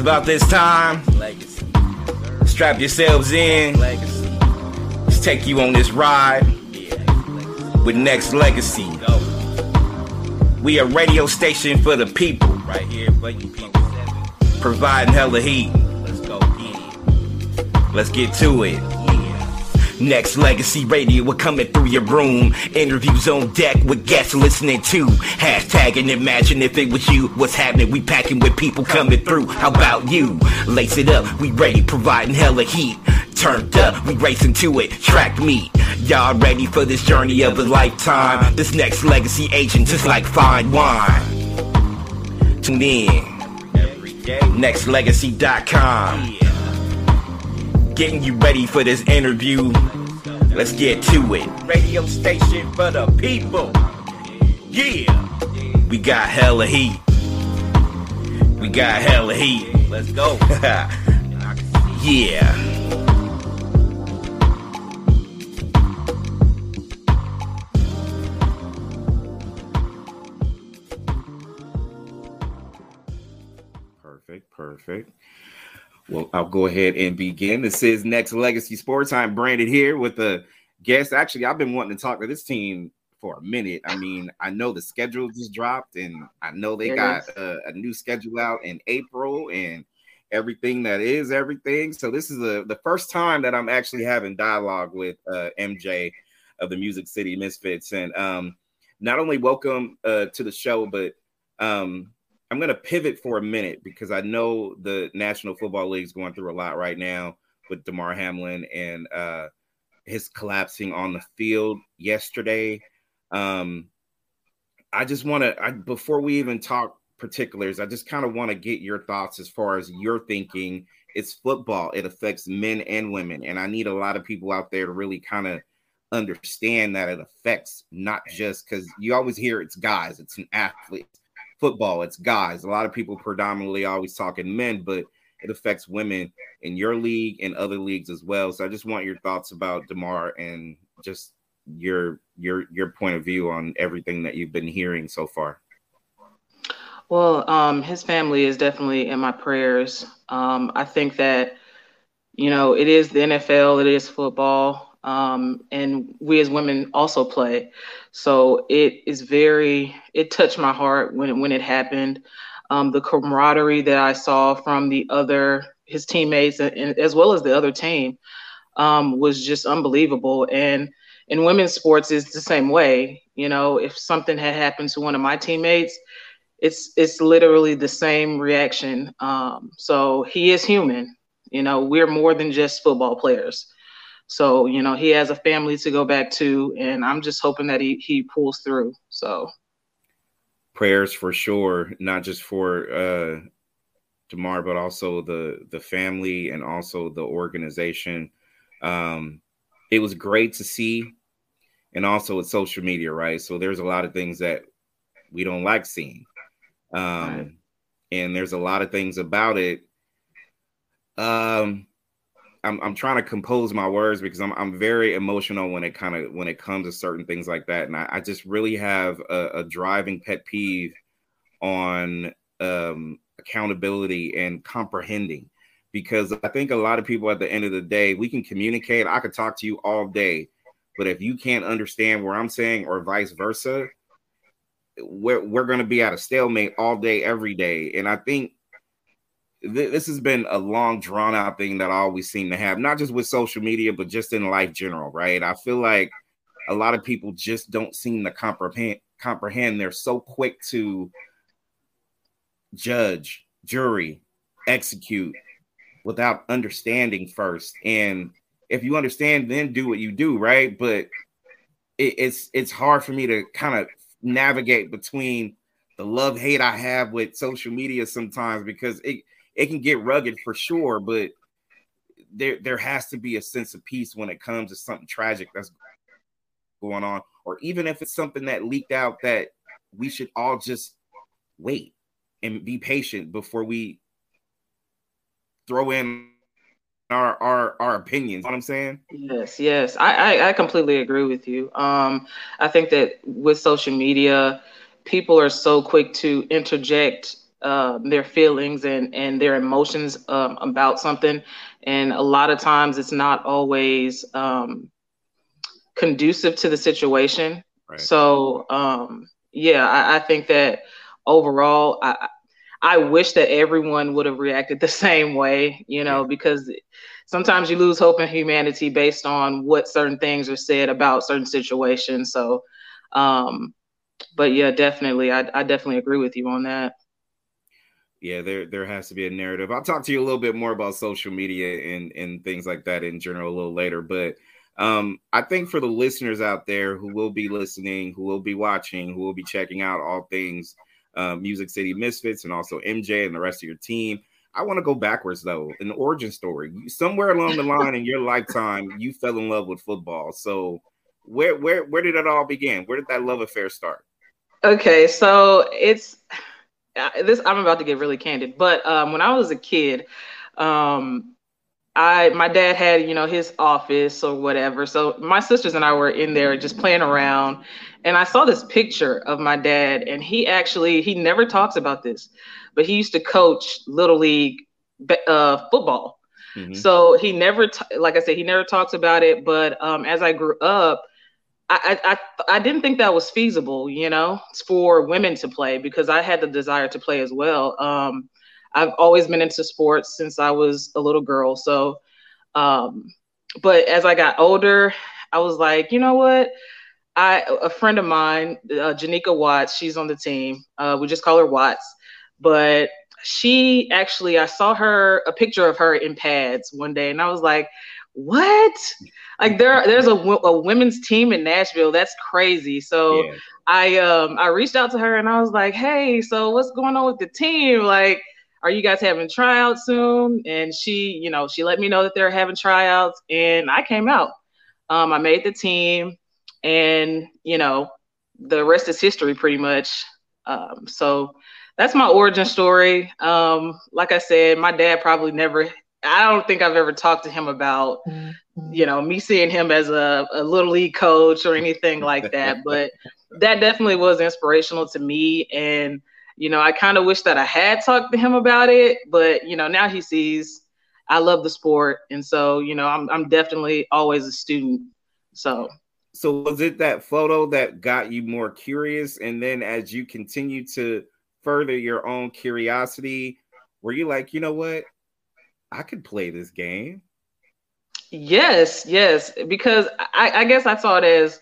about this time. Legacy. Strap yourselves in. Legacy. Let's take you on this ride with Nexx Legacy. We a radio station for the people. Right here for you people. Providing hella heat. Let's go. Let's get to it. Nexx Legacy Radio, we're coming through your room. Interviews on deck with guests listening to. Hashtag and imagine if it was you. What's happening? We packing with people coming through. How about you? Lace it up, we ready, providing hella heat. Turned up, we racing to it. Track meet. Y'all ready for this journey of a lifetime? This next legacy agent, just like fine wine. Tune in. Nexxlegacy.com getting you ready for this interview. Let's get to it. Radio station for the people. Yeah. We got hella heat. We got hella heat. Let's go. yeah. Perfect, perfect. Well, I'll go ahead and begin. This is Nexx Legacy Sports. iamBranded here with a guest. Actually, I've been wanting to talk to this team for a minute. I mean, I know the schedule just dropped, and I know they got a, a, new schedule out in April and everything that is everything. So this is a, the first time that I'm actually having dialogue with uh, MJ of the Music City Misfits, and um, not only welcome uh, to the show, but um, I'm going to pivot for a minute because I know the National Football League is going through a lot right now with Damar Hamlin and uh, his collapsing on the field yesterday. Um, I just want to, before we even talk particulars, I just kind of want to get your thoughts as far as your thinking. It's football, it affects men and women. And I need a lot of people out there to really kind of understand that it affects not just because you always hear it's guys, it's an athlete football, it's guys. A lot of people predominantly always talking men, but it affects women in your league and other leagues as well. So I just want your thoughts about Damar and just your your your point of view on everything that you've been hearing so far. Well, um, his family is definitely in my prayers. Um, I think that you know it is the NFL, it is football um, and we as women also play. So it is very, it touched my heart when it, when it happened. Um, the camaraderie that I saw from the other his teammates and, and as well as the other team um, was just unbelievable. And in women's sports is the same way. You know, if something had happened to one of my teammates, it's it's literally the same reaction. Um, so he is human. You know, we're more than just football players. So, you know, he has a family to go back to, and I'm just hoping that he he pulls through. So prayers for sure, not just for uh Damar, but also the the family and also the organization. Um it was great to see, and also with social media, right? So there's a lot of things that we don't like seeing. Um right. and there's a lot of things about it. Um I'm I'm trying to compose my words because I'm I'm very emotional when it kind of when it comes to certain things like that, and I, I just really have a, a, driving pet peeve on um, accountability and comprehending because I think a lot of people at the end of the day we can communicate. I could talk to you all day, but if you can't understand where I'm saying or vice versa, we're we're going to be at a stalemate all day every day, and I think this has been a long drawn out thing that I always seem to have, not just with social media, but just in life general, right? I feel like a lot of people just don't seem to comprehend comprehend. They're so quick to judge, jury, execute without understanding first. And if you understand, then do what you do, right? But it, it's it's hard for me to kind of navigate between the love hate I have with social media sometimes because it it can get rugged for sure, but there there has to be a sense of peace when it comes to something tragic that's going on, or even if it's something that leaked out that we should all just wait and be patient before we throw in our our our opinions. You know what I'm saying? Yes, yes. I, I, I completely agree with you. Um I think that with social media, people are so quick to interject uh, their feelings and and their emotions um, about something, and a lot of times it's not always um, conducive to the situation. Right. So um, yeah, I, I, think that overall, I I wish that everyone would have reacted the same way, you know, because sometimes you lose hope in humanity based on what certain things are said about certain situations. So, um, but yeah, definitely, I, I definitely agree with you on that yeah, there there has to be a narrative. I'll talk to you a little bit more about social media and and things like that in general a little later. But um, I think for the listeners out there who will be listening, who will be watching, who will be checking out all things uh, Music City Misfits and also MJ and the rest of your team. I want to go backwards though, an origin story. Somewhere along the line in your lifetime, you fell in love with football. So where where where did it all begin? Where did that love affair start? Okay, so it's this I'm about to get really candid, but um, when I was a kid, um, I my dad had you know his office or whatever. So my sisters and I were in there just playing around, and I saw this picture of my dad, and he actually he never talks about this, but he used to coach little league uh, football. Mm-hmm. So he never, t- like I said, he never talks about it. But um, as I grew up, I, I I didn't think that was feasible, you know, for women to play because I had the desire to play as well. Um, I've always been into sports since I was a little girl. So, um, but as I got older, I was like, you know what? I a friend of mine, uh, Janika Watts, she's on the team. Uh, we just call her Watts, but she actually, I saw her a picture of her in pads one day, and I was like, what? Like there, there's a, a women's team in Nashville. That's crazy. So yeah. I um I reached out to her and I was like, hey, so what's going on with the team? Like, are you guys having tryouts soon? And she, you know, she let me know that they're having tryouts, and I came out. Um, I made the team, and you know, the rest is history, pretty much. Um, so that's my origin story. Um, like I said, my dad probably never I don't think I've ever talked to him about, you know, me seeing him as a, a little league coach or anything like that. But that definitely was inspirational to me. And, you know, I kind of wish that I had talked to him about it. But, you know, now he sees I love the sport. And so, you know, I'm, I'm definitely always a student. So. So was it that photo that got you more curious? And then as you continue to further your own curiosity, were you like, you know what? I could play this game. Yes, yes, because I, I guess I saw it as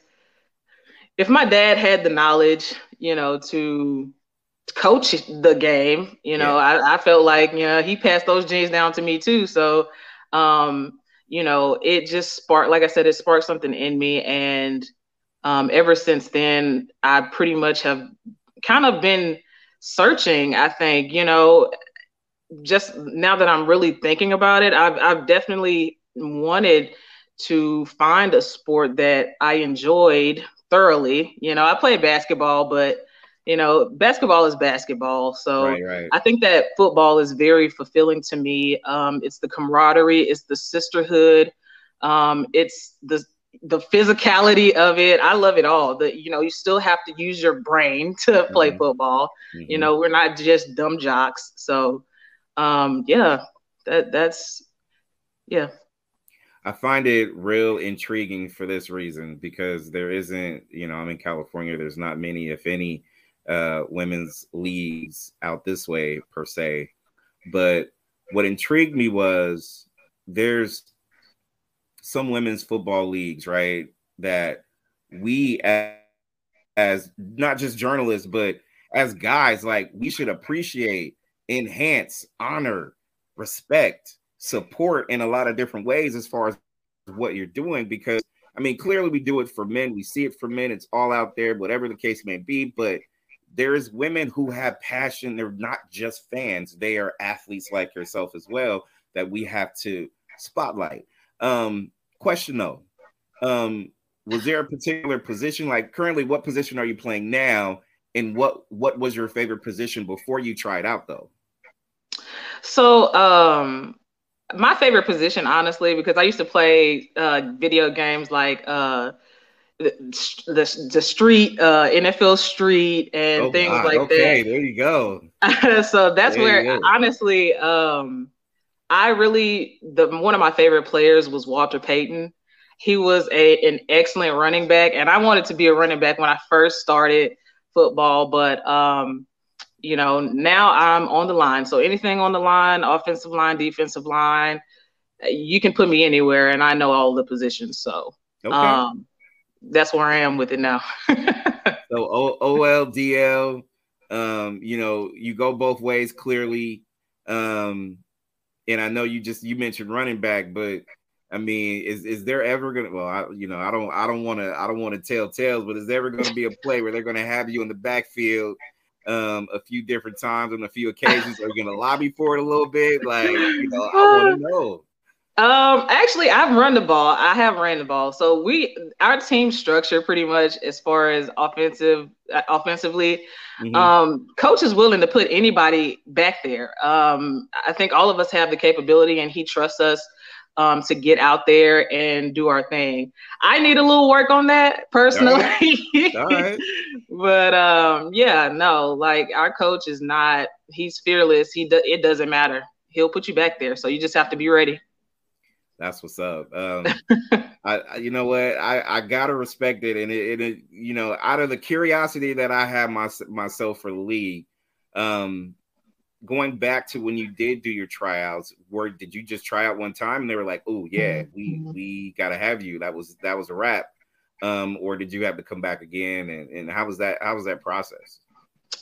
if my dad had the knowledge, you know, to coach the game, you know, yeah. I, I felt like, you know, he passed those genes down to me too. So, um, you know, it just sparked, like I said, it sparked something in me. And um, ever since then, I pretty much have kind of been searching, I think, you know, just now that I'm really thinking about it, I've I've definitely wanted to find a sport that I enjoyed thoroughly. You know, I played basketball, but you know, basketball is basketball. So right, right. I think that football is very fulfilling to me. Um, it's the camaraderie, it's the sisterhood, um, it's the the physicality of it. I love it all. The you know, you still have to use your brain to play mm-hmm. football. Mm-hmm. You know, we're not just dumb jocks. So um, yeah, that that's yeah. I find it real intriguing for this reason because there isn't, you know, I'm in California. There's not many, if any, uh, women's leagues out this way per se. But what intrigued me was there's some women's football leagues, right? That we as, as not just journalists, but as guys, like we should appreciate enhance, honor, respect, support in a lot of different ways as far as what you're doing. Because I mean, clearly we do it for men, we see it for men, it's all out there, whatever the case may be. But there's women who have passion, they're not just fans, they are athletes like yourself as well that we have to spotlight. Um, question though. Um, was there a particular position like currently what position are you playing now and what what was your favorite position before you tried out though so, um, my favorite position, honestly, because I used to play uh, video games like uh, the, the street, uh, NFL street, and oh, things God. like okay, that. Okay, there you go. so that's there where, honestly, um, I really the one of my favorite players was Walter Payton. He was a an excellent running back, and I wanted to be a running back when I first started football. But um, you know, now I'm on the line. So anything on the line, offensive line, defensive line, you can put me anywhere, and I know all the positions. So okay. um, that's where I am with it now. so o- OLDL, um, you know, you go both ways clearly. Um, and I know you just you mentioned running back, but I mean, is is there ever gonna? Well, I, you know, I don't, I don't want to, I don't want to tell tales, but is there ever going to be a play where they're going to have you in the backfield um, a few different times on a few occasions? Are you to lobby for it a little bit? Like, you know, I want to know. Um, actually, I've run the ball. I have ran the ball. So we, our team structure, pretty much as far as offensive, uh, offensively, mm-hmm. um, coach is willing to put anybody back there. Um, I think all of us have the capability, and he trusts us um, to get out there and do our thing. I need a little work on that personally. All right. All right. but um, yeah, no, like our coach is not. He's fearless. He do, it doesn't matter. He'll put you back there. So you just have to be ready. That's what's up. Um, I, you know what, I, I gotta respect it, and it, it, you know, out of the curiosity that I have my, myself for the league, um, going back to when you did do your tryouts, where did you just try out one time and they were like, "Oh yeah, we mm-hmm. we gotta have you." That was that was a wrap, um, or did you have to come back again? And and how was that? How was that process?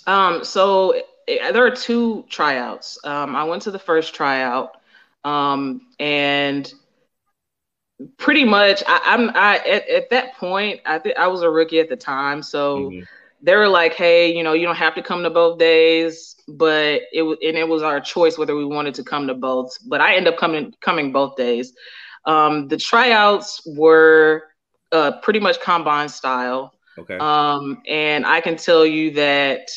Um, so eh, there are two tryouts. Um, I went to the first tryout, um, and pretty much I, am I at, at, that point I think I was a rookie at the time, so mm-hmm. They were like, "Hey, you know, you don't have to come to both days," but it was and it was our choice whether we wanted to come to both. But I end up coming coming both days. Um, the tryouts were uh, pretty much combine style. Okay. Um, and I can tell you that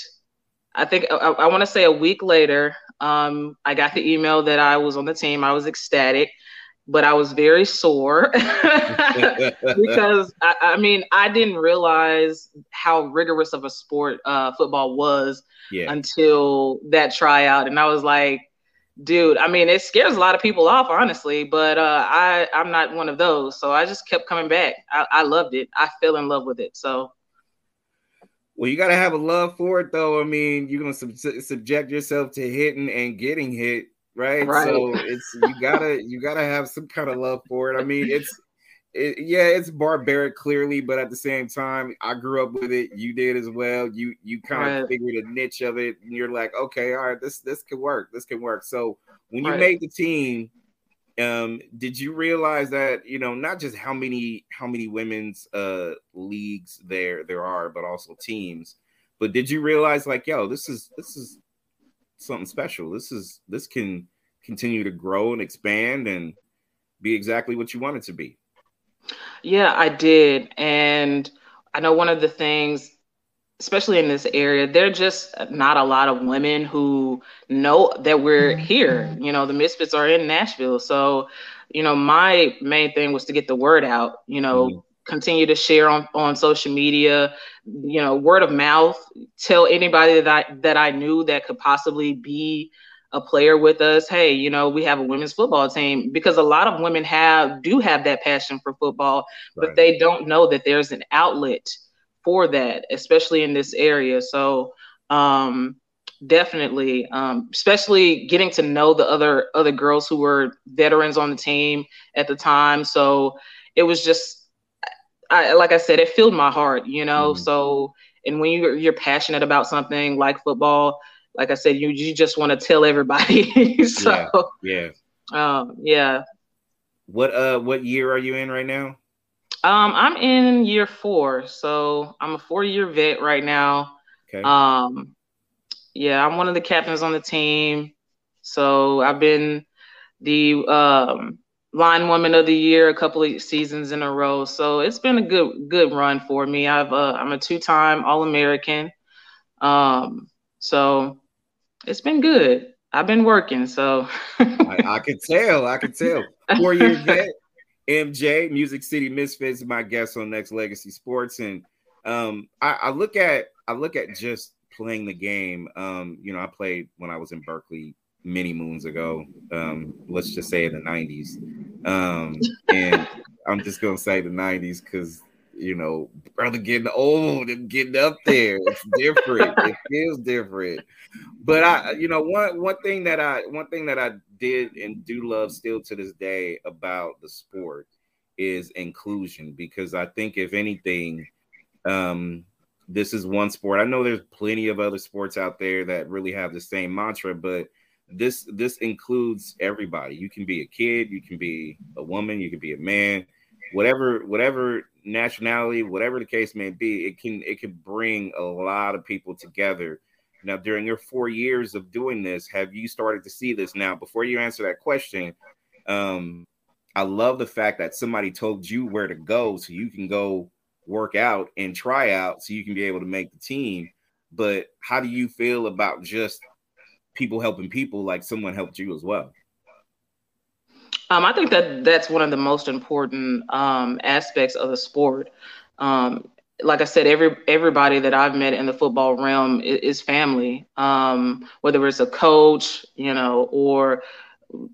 I think I, I want to say a week later, um, I got the email that I was on the team. I was ecstatic but I was very sore because I, I, mean I didn't realize how rigorous of a sport uh, football was yeah. until that tryout, and I was like, dude, I mean it scares a lot of people off, honestly, but uh, I I'm not one of those, so I just kept coming back. I, I loved it. I fell in love with it. So. Well, you got to have a love for it, though. I mean, you're going to sub- subject yourself to hitting and getting hit right? right? So it's you gotta you gotta have some kind of love for it. I mean, it's it, yeah, it's barbaric clearly, but at the same time, I grew up with it. You did as well. You you kind right. of figured a niche of it, and you're like, okay, all right, this this can work. This can work. So when you right. made the team, um, did you realize that you know not just how many how many women's uh leagues there there are, but also teams. But did you realize like, yo, this is this is something special. This is this can continue to grow and expand and be exactly what you want it to be. Yeah, I did. And I know one of the things, especially in this area, there are just not a lot of women who know that we're here. You know, the Misfits are in Nashville. So, you know, my main thing was to get the word out, you know, mm-hmm continue to share on, on social media, you know, word of mouth, tell anybody that I, that I knew that could possibly be a player with us, hey, you know, we have a women's football team because a lot of women have do have that passion for football, right. but they don't know that there's an outlet for that, especially in this area. So, um, definitely um, especially getting to know the other other girls who were veterans on the team at the time so it was just I, like I said, it filled my heart, you know. Mm-hmm. So, and when you're you're passionate about something like football, like I said, you you just want to tell everybody. so, yeah, yeah. Um, yeah. What uh, what year are you in right now? Um, I'm in year four, so I'm a four year vet right now. Okay. Um, yeah, I'm one of the captains on the team. So I've been the um line woman of the year a couple of seasons in a row. So it's been a good good run for me. I've uh, I'm a two time All American. Um, so it's been good. I've been working, so I, I could tell. I can tell. Four year vet, MJ, Music City Misfits, my guest on Nexx Legacy Sports, and um, I, I, look at I look at just playing the game. Um, you know, I played when I was in Berkeley many moons ago. Um, let's just say in the '90s, um, and I'm just gonna say the '90s because you know, brother getting old and getting up there. It's different. it feels different. But I, you know, one one thing that I one thing that I did and do love still to this day about the sport is inclusion because I think if anything, um, this is one sport. I know there's plenty of other sports out there that really have the same mantra, but this this includes everybody. You can be a kid, you can be a woman, you can be a man, whatever whatever nationality, whatever the case may be, it can it can bring a lot of people together. Now, during your four years of doing this, have you started to see this? Now, before you answer that question, um, I love the fact that somebody told you where to go so you can go work out and try out so you can be able to make the team. But how do you feel about just people helping people like someone helped you as well? Um, I think that that's one of the most important um, aspects of the sport. Um, like I said, every everybody that I've met in the football realm is, is family. Um, whether it's a coach, you know, or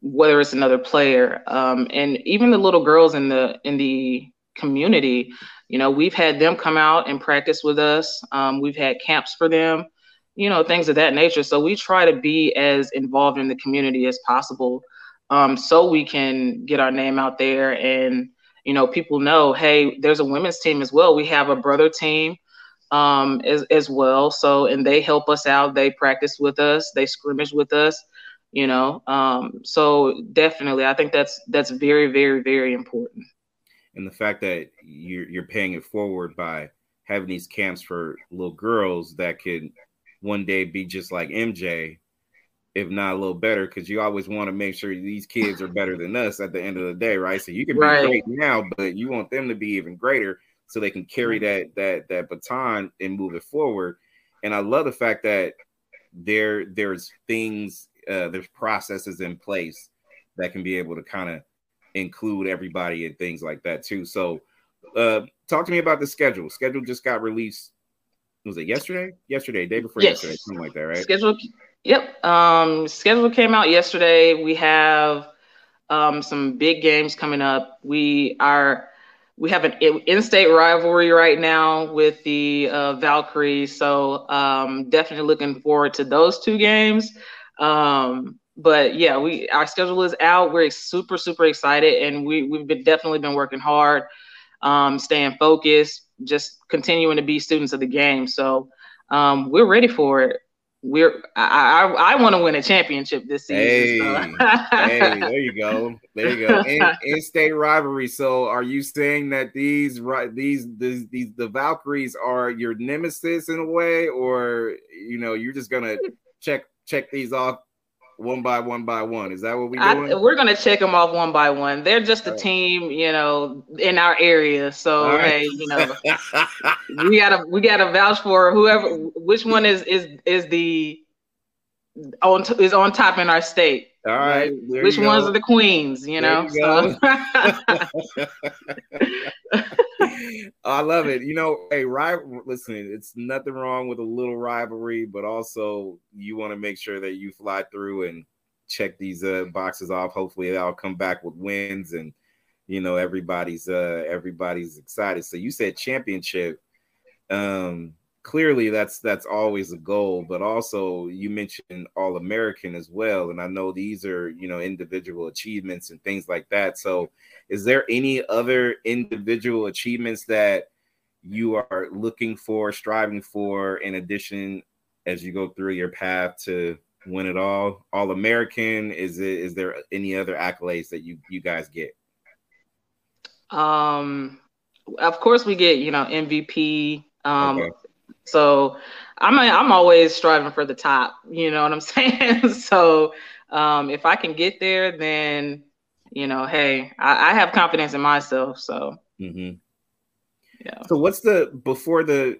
whether it's another player, um, and even the little girls in the in the community, you know, we've had them come out and practice with us. Um, we've had camps for them, you know, things of that nature. So we try to be as involved in the community as possible um, so we can get our name out there and you know people know hey there's a women's team as well. We have a brother team um, as, as well. So and they help us out. They practice with us. They scrimmage with us you know um, so definitely i think that's that's very very very important. And the fact that you're, you're paying it forward by having these camps for little girls that could one day be just like mj if not a little better, because you always want to make sure these kids are better than us at the end of the day, right? So you can be right. great now, but you want them to be even greater so they can carry that that that baton and move it forward. And I love the fact that there there's things, uh, there's processes in place that can be able to kind of include everybody and things like that too. So uh talk to me about the schedule. Schedule just got released. Was it yesterday? Yesterday, day before yes. yesterday, something like that, right? Schedule Yep. Um, schedule came out yesterday. We have um, some big games coming up. We are we have an in-state rivalry right now with the uh, Valkyries, so um, definitely looking forward to those two games. Um, but yeah, we our schedule is out. We're super super excited, and we we've been definitely been working hard, um, staying focused, just continuing to be students of the game. So um, we're ready for it we're I I, I want to win a championship this season. Hey, so. hey, there you go, there you go. In, in-state rivalry. So, are you saying that these right these these these the Valkyries are your nemesis in a way, or you know you're just gonna check check these off one by one by one. Is that what we doing? I, we're gonna check them off one by one. They're just a right. team, you know, in our area. So right. hey, you know, we gotta we gotta vouch for whoever. Which one is is is the on is on top in our state? All right. Which ones go. are the queens? You know. You so. I love it. You know, hey, right. Listen, it's nothing wrong with a little rivalry, but also you want to make sure that you fly through and check these uh, boxes off. Hopefully, they'll come back with wins, and you know everybody's uh, everybody's excited. So you said championship. Um, clearly that's that's always a goal but also you mentioned all american as well and i know these are you know individual achievements and things like that. So is there any other individual achievements that you are looking for striving for in addition as you go through your path to win it all? All american is it is there any other accolades that you you guys get? Um of course we get you know mvp um okay. So I'm I'm always striving for the top. You know what I'm saying? so um, if I can get there, then you know, hey, I, I have confidence in myself. So mm-hmm. yeah. So what's the before the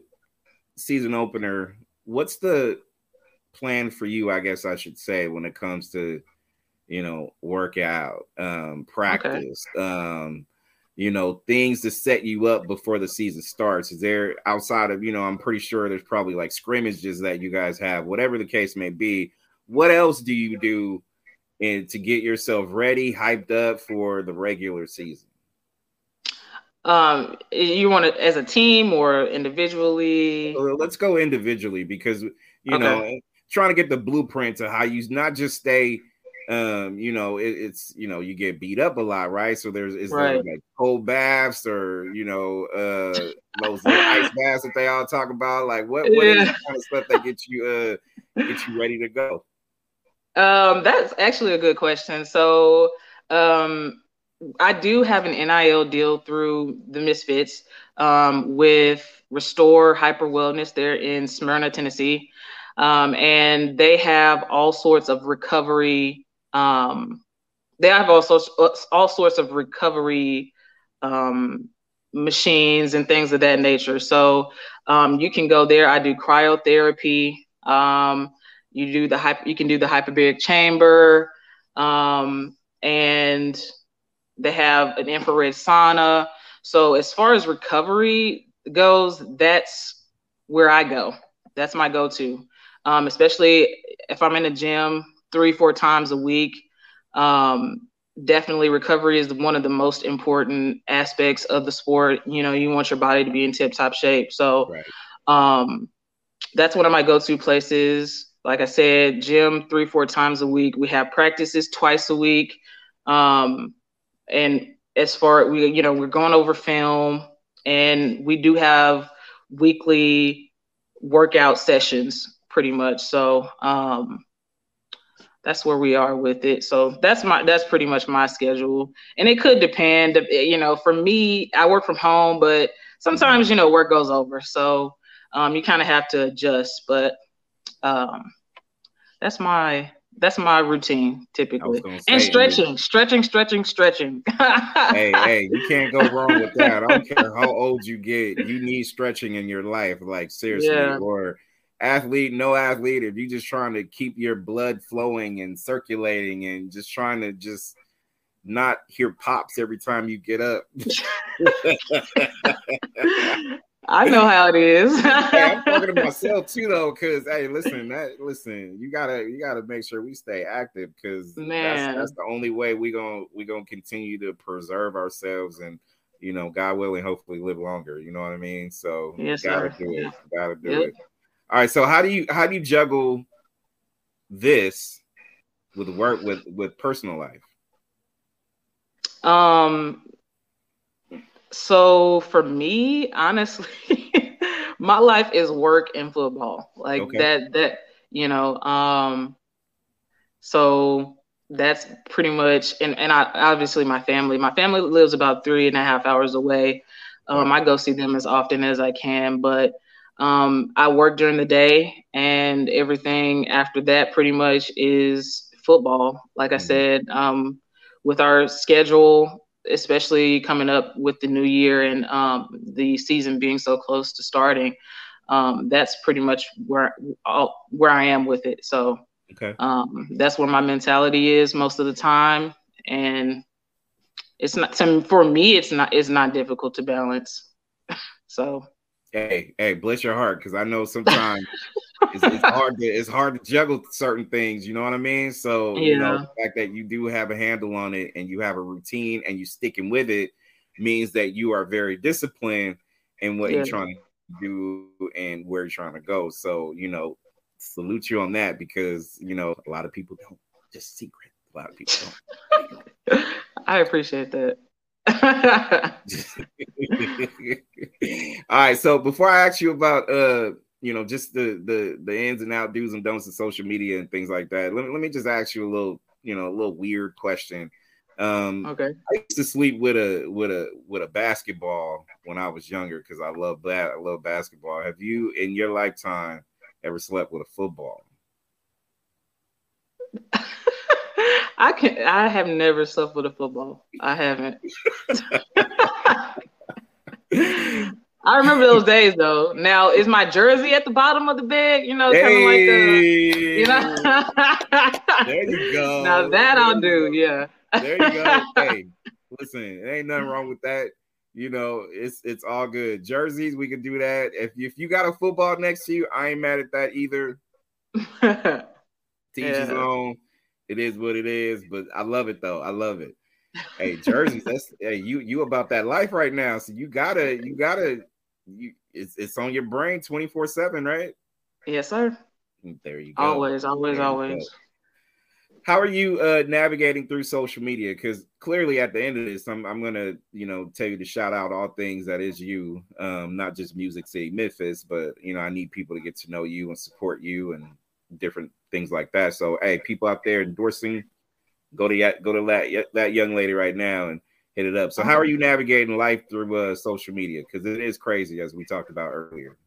season opener? What's the plan for you? I guess I should say when it comes to you know workout, um, practice. Okay. Um, you know, things to set you up before the season starts? Is there outside of, you know, I'm pretty sure there's probably like scrimmages that you guys have, whatever the case may be. What else do you do and to get yourself ready, hyped up for the regular season? Um, you want it as a team or individually? Let's go individually because you okay. know, trying to get the blueprint to how you not just stay um, you know, it, it's you know, you get beat up a lot, right? So there's is right. there like cold baths or you know, uh those ice baths that they all talk about. Like what what yeah. is the kind of stuff that gets you uh get you ready to go? Um, that's actually a good question. So um I do have an NIL deal through the Misfits um, with Restore Hyper Wellness. They're in Smyrna, Tennessee. Um, and they have all sorts of recovery um, they have all sorts all sorts of recovery um, machines and things of that nature. So um, you can go there. I do cryotherapy. Um, you do the hyper, you can do the hyperbaric chamber, um, and they have an infrared sauna. So as far as recovery goes, that's where I go. That's my go-to, um, especially if I'm in a gym three, four times a week. Um, definitely recovery is one of the most important aspects of the sport. You know, you want your body to be in tip top shape. So right. um, that's one of my go to places. Like I said, gym three, four times a week. We have practices twice a week. Um, and as far we, you know, we're going over film and we do have weekly workout sessions pretty much. So, um, that's where we are with it. So that's my that's pretty much my schedule, and it could depend. You know, for me, I work from home, but sometimes you know work goes over, so um, you kind of have to adjust. But um, that's my that's my routine typically. Say, and stretching, stretching, stretching, stretching. hey, hey, you can't go wrong with that. I don't care how old you get, you need stretching in your life. Like seriously, yeah. or athlete, no athlete, if you're just trying to keep your blood flowing and circulating and just trying to just not hear pops every time you get up. I know how it is. hey, I'm talking to myself too, though, because hey, listen, that listen, you gotta you gotta make sure we stay active because that's, that's the only way we gonna we gonna continue to preserve ourselves and you know, God willing, hopefully live longer. You know what I mean? So yes, gotta sir. do it. Gotta do yep. it. All right. So how do you how do you juggle this with work with with personal life? Um. So for me, honestly, my life is work and football. Like okay. that. That you know. Um. So that's pretty much and, and I obviously my family. My family lives about three and a half hours away. Um, I go see them as often as I can, but um, I work during the day, and everything after that pretty much is football. Like I mm-hmm. said, um, with our schedule, especially coming up with the new year and um, the season being so close to starting, um, that's pretty much where where I am with it. So okay. Um, that's where my mentality is most of the time, and it's not to, for me. It's not it's not difficult to balance. so hey, hey, bless your heart, because I know sometimes it's, it's, hard to it's hard to juggle certain things. You know what I mean? So yeah. you know the fact that you do have a handle on it and you have a routine and you're sticking with it means that you are very disciplined in what yeah. you're trying to do and where you're trying to go. So you know, salute you on that because you know a lot of people don't just secret. A lot of people don't. I appreciate that. All right. So before I ask you about uh, you know, just the the the ins and out do's and don'ts of social media and things like that, let me let me just ask you a little, you know, a little weird question. Um, okay. I used to sleep with a with a with a basketball when I was younger because I love that. I love basketball. Have you in your lifetime ever slept with a football? I can I have never slept with a football. I haven't. I remember those days though. Now is my jersey at the bottom of the bed? You know, kind of like the you know. there you go. Now that there I'll do, go. yeah. There you go. Hey, Listen, it ain't nothing wrong with that. You know, it's it's all good. Jerseys, we can do that. If if you got a football next to you, I ain't mad at that either. Teach his own. It is what it is, but I love it though. I love it. Hey, jerseys, that's hey, you you about that life right now. So you gotta, you gotta, you it's it's on your brain 24-7, right? Yes, sir. There you go. Always, always, always. How are you uh, navigating through social media? Because clearly, at the end of this, I'm I'm gonna you know tell you to shout out all things that is you, um, not just Music City Misfits, but you know I need people to get to know you and support you and different things like that. So hey, people out there endorsing, go to go to that that young lady right now and hit it up. So how are you navigating life through uh, social media? Because it is crazy, as we talked about earlier.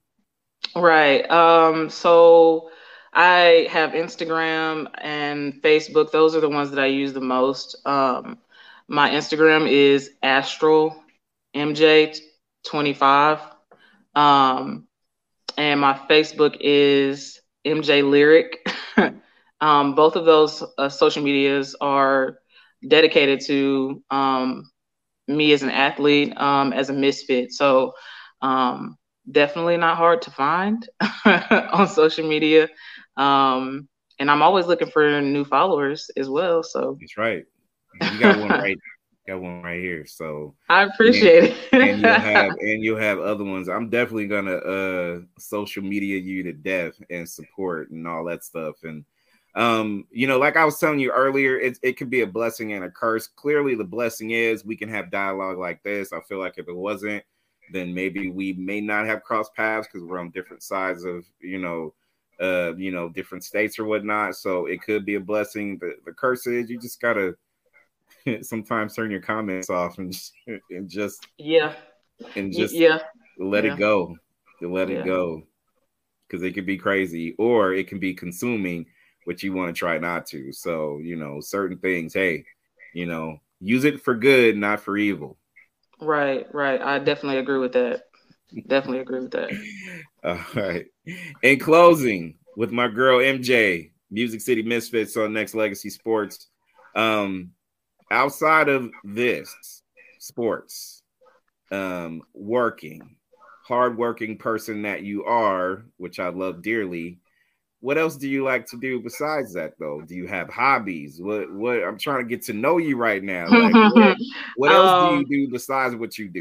Right. Um. So I have Instagram and Facebook. Those are the ones that I use the most. Um, my Instagram is Astral MJ twenty five. Um, and my Facebook is MJ Lyric. um, both of those uh, social medias are dedicated to um, me as an athlete, um, as a misfit. So um, definitely not hard to find on social media. Um, and I'm always looking for new followers as well. So that's right. You got one right. got one right here. So I appreciate and, it. and you'll have and you'll have other ones. I'm definitely gonna uh social media you to death and support and all that stuff. And um, you know, like I was telling you earlier, it, it could be a blessing and a curse. Clearly, the blessing is we can have dialogue like this. I feel like if it wasn't, then maybe we may not have crossed paths because we're on different sides of you know uh you know different states or whatnot so it could be a blessing the, the curse is you just gotta sometimes turn your comments off and just, and just yeah. and just yeah. let yeah. it go. Let yeah. it go. Because it could be crazy or it can be consuming which you want to try not to. So you know certain things hey you know use it for good not for evil. Right right. I definitely agree with that. Definitely agree with that. All right. In closing with my girl mj music city misfits on next legacy sports. Um outside of this sports um working hardworking person that you are which i love dearly what else do you like to do besides that though? Do you have hobbies? What what i'm trying to get to know you right now. Like, what, what, else um, do you do besides what you do?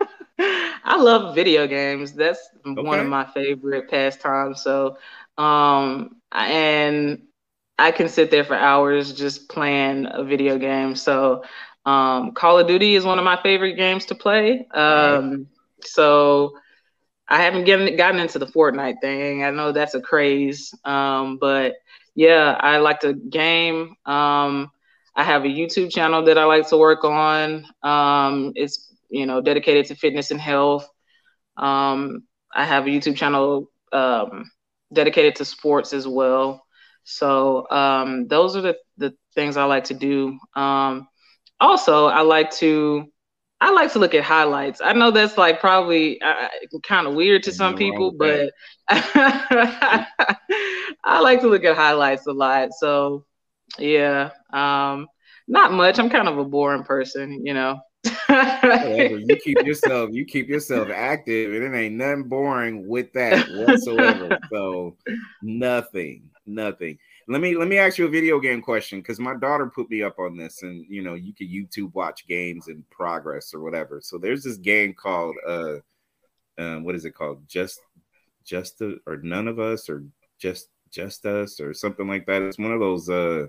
I love video games. That's okay. one of my favorite pastimes. So um and I can sit there for hours just playing a video game. So, um, Call of Duty is one of my favorite games to play. Um, right. So, I haven't gotten gotten into the Fortnite thing. I know that's a craze, um, but yeah, I like to game. Um, I have a YouTube channel that I like to work on. Um, it's you know dedicated to fitness and health. Um, I have a YouTube channel um, dedicated to sports as well. So um, those are the, the things I like to do. Um, also, I like to I like to look at highlights. I know that's like probably uh, kind of weird to some people, but I like to look at highlights a lot. So yeah, um, not much. I'm kind of a boring person, you know. Whatever. You keep yourself you keep yourself active, and it ain't nothing boring with that whatsoever. so nothing nothing. Let me let me ask you a video game question because my daughter put me up on this, and you know you can YouTube watch games in progress or whatever. So there's this game called uh, uh what is it called? Just just or none of us or just just us or something like that. It's one of those uh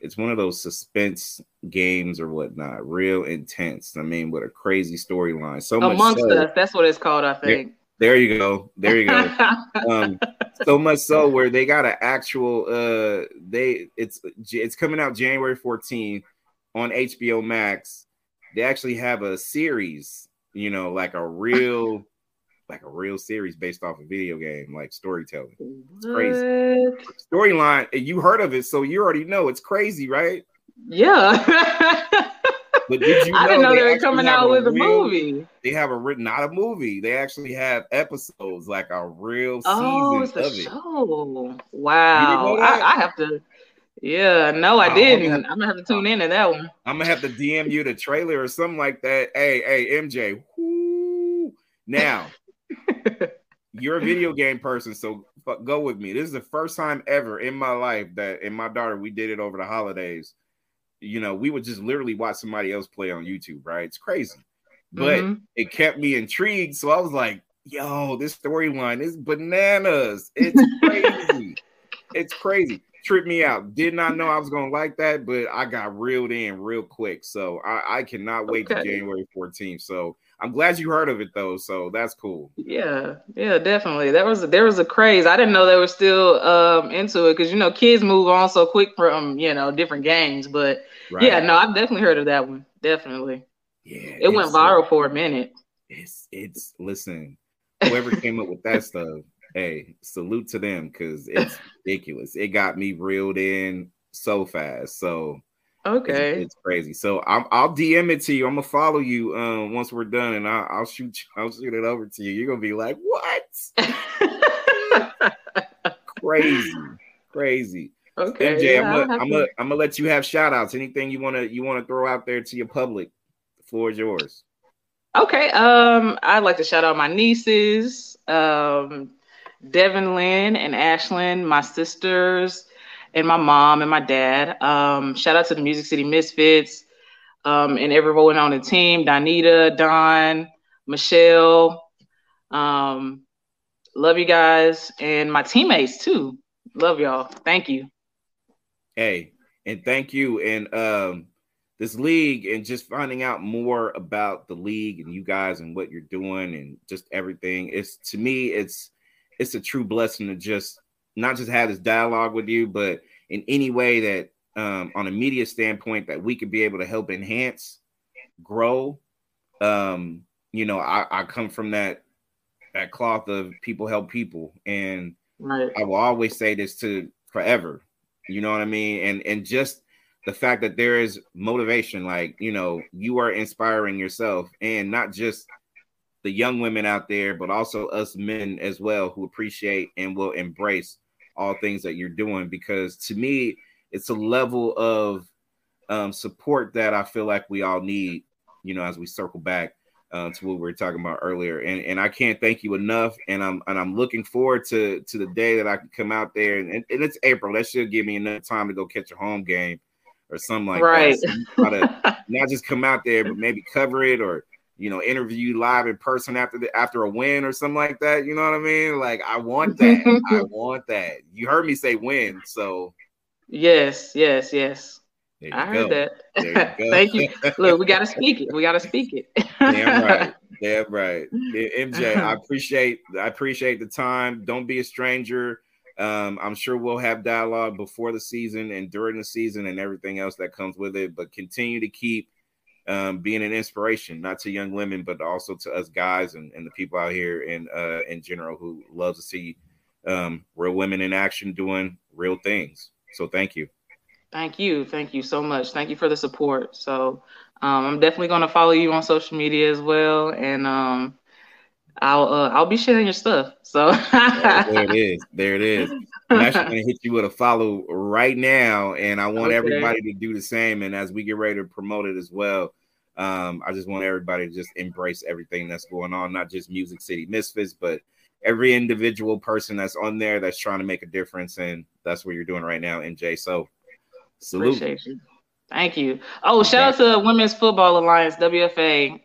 it's one of those suspense games or whatnot, real intense. I mean, with a crazy storyline. So amongst so, us, that's what it's called, I think. There you go. There you go. um, so much so where they got an actual uh they it's it's coming out January 14th on HBO Max. They actually have a series, you know, like a real like a real series based off a video game, like storytelling. It's crazy. Storyline, you heard of it, so you already know it's crazy, right? Yeah. But did you know I didn't know they, they were coming out with a, real, movie. They have a written, not a movie. They actually have episodes, like a real oh, season it's of show. it. Wow. I, I, have to Yeah, no, I didn't. I'm gonna have to tune into that one. I'm gonna have to DM you the trailer or something like that. Hey, hey, MJ. Whoo. Now, you're a video game person, so go with me. This is the first time ever in my life that in my daughter we did it over the holidays. You know, we would just literally watch somebody else play on YouTube, right? It's crazy, but mm-hmm. it kept me intrigued. So I was like, "Yo, this storyline is bananas! It's crazy! it's crazy!" Tripped me out. Did not know I was gonna like that, but I got reeled in real quick. So I, I cannot wait okay. to January 14th. So I'm glad you heard of it though, so that's cool. Yeah, yeah, definitely. That was there was a craze. I didn't know they were still um, into it because you know kids move on so quick from you know different games. But right. yeah, no, I've definitely heard of that one. Definitely. Yeah, it went viral for a minute. It's it's listen, whoever came up with that stuff, hey, salute to them because it's ridiculous. It got me reeled in so fast. So Okay, it's, it's crazy. So I'll, I'll DM it to you. I'm gonna follow you um, once we're done, and I'll, I'll shoot I'll shoot it over to you. You're gonna be like, what? crazy, crazy. Okay, MJ, yeah, I'm gonna, I'm gonna I'm gonna let you have shout outs. Anything you wanna you wanna throw out there to your public? The floor is yours. Okay. Um, I'd like to shout out my nieces, um, Devin Lynn and Ashlyn, my sisters, and my mom and my dad. Um, shout out to the Music City Misfits um, and everyone on the team Donita, Don, Michelle. Um, love you guys and my teammates too. Love y'all. Thank you. Hey, and thank you. And um, this league and just finding out more about the league and you guys and what you're doing and just everything. It's to me, it's it's a true blessing to just not just have this dialogue with you, but in any way that um, on a media standpoint that we could be able to help enhance, grow. Um, you know, I, I come from that that cloth of people help people, and right. I will always say this to forever. You know what I mean? And and just the fact that there is motivation, like you know, you are inspiring yourself, and not just the young women out there, but also us men as well who appreciate and will embrace all things that you're doing because to me it's a level of um, support that I feel like we all need, you know, as we circle back uh, to what we were talking about earlier. And and I can't thank you enough. And I'm and I'm looking forward to to the day that I can come out there. And, and it's April. That should give me enough time to go catch a home game or something like right. that. So to not just come out there, but maybe cover it or you know, interview live in person after the after a win or something like that. You know what I mean? Like I want that. I want that. You heard me say win, so yes, yes, yes. I heard go. that. You Thank you. Look, we gotta speak it. We gotta speak it. Damn right. Damn right. MJ, I appreciate I appreciate the time. Don't be a stranger. Um, I'm sure we'll have dialogue before the season and during the season and everything else that comes with it. But continue to keep um, being an inspiration, not to young women, but also to us guys and, and the people out here in uh, in general who love to see um, real women in action doing real things. So thank you. Thank you. Thank you so much. Thank you for the support. So um, I'm definitely going to follow you on social media as well. And um, I'll uh, I'll be sharing your stuff. So there it is. There it is. I'm actually gonna hit you with a follow right now, and I want okay. everybody to do the same. And as we get ready to promote it as well, um, I just want everybody to just embrace everything that's going on, not just Music City Misfits, but every individual person that's on there that's trying to make a difference. And that's what you're doing right now, MJ. So salute. Thank you. Oh, shout out to Women's Football Alliance, WFA. Um,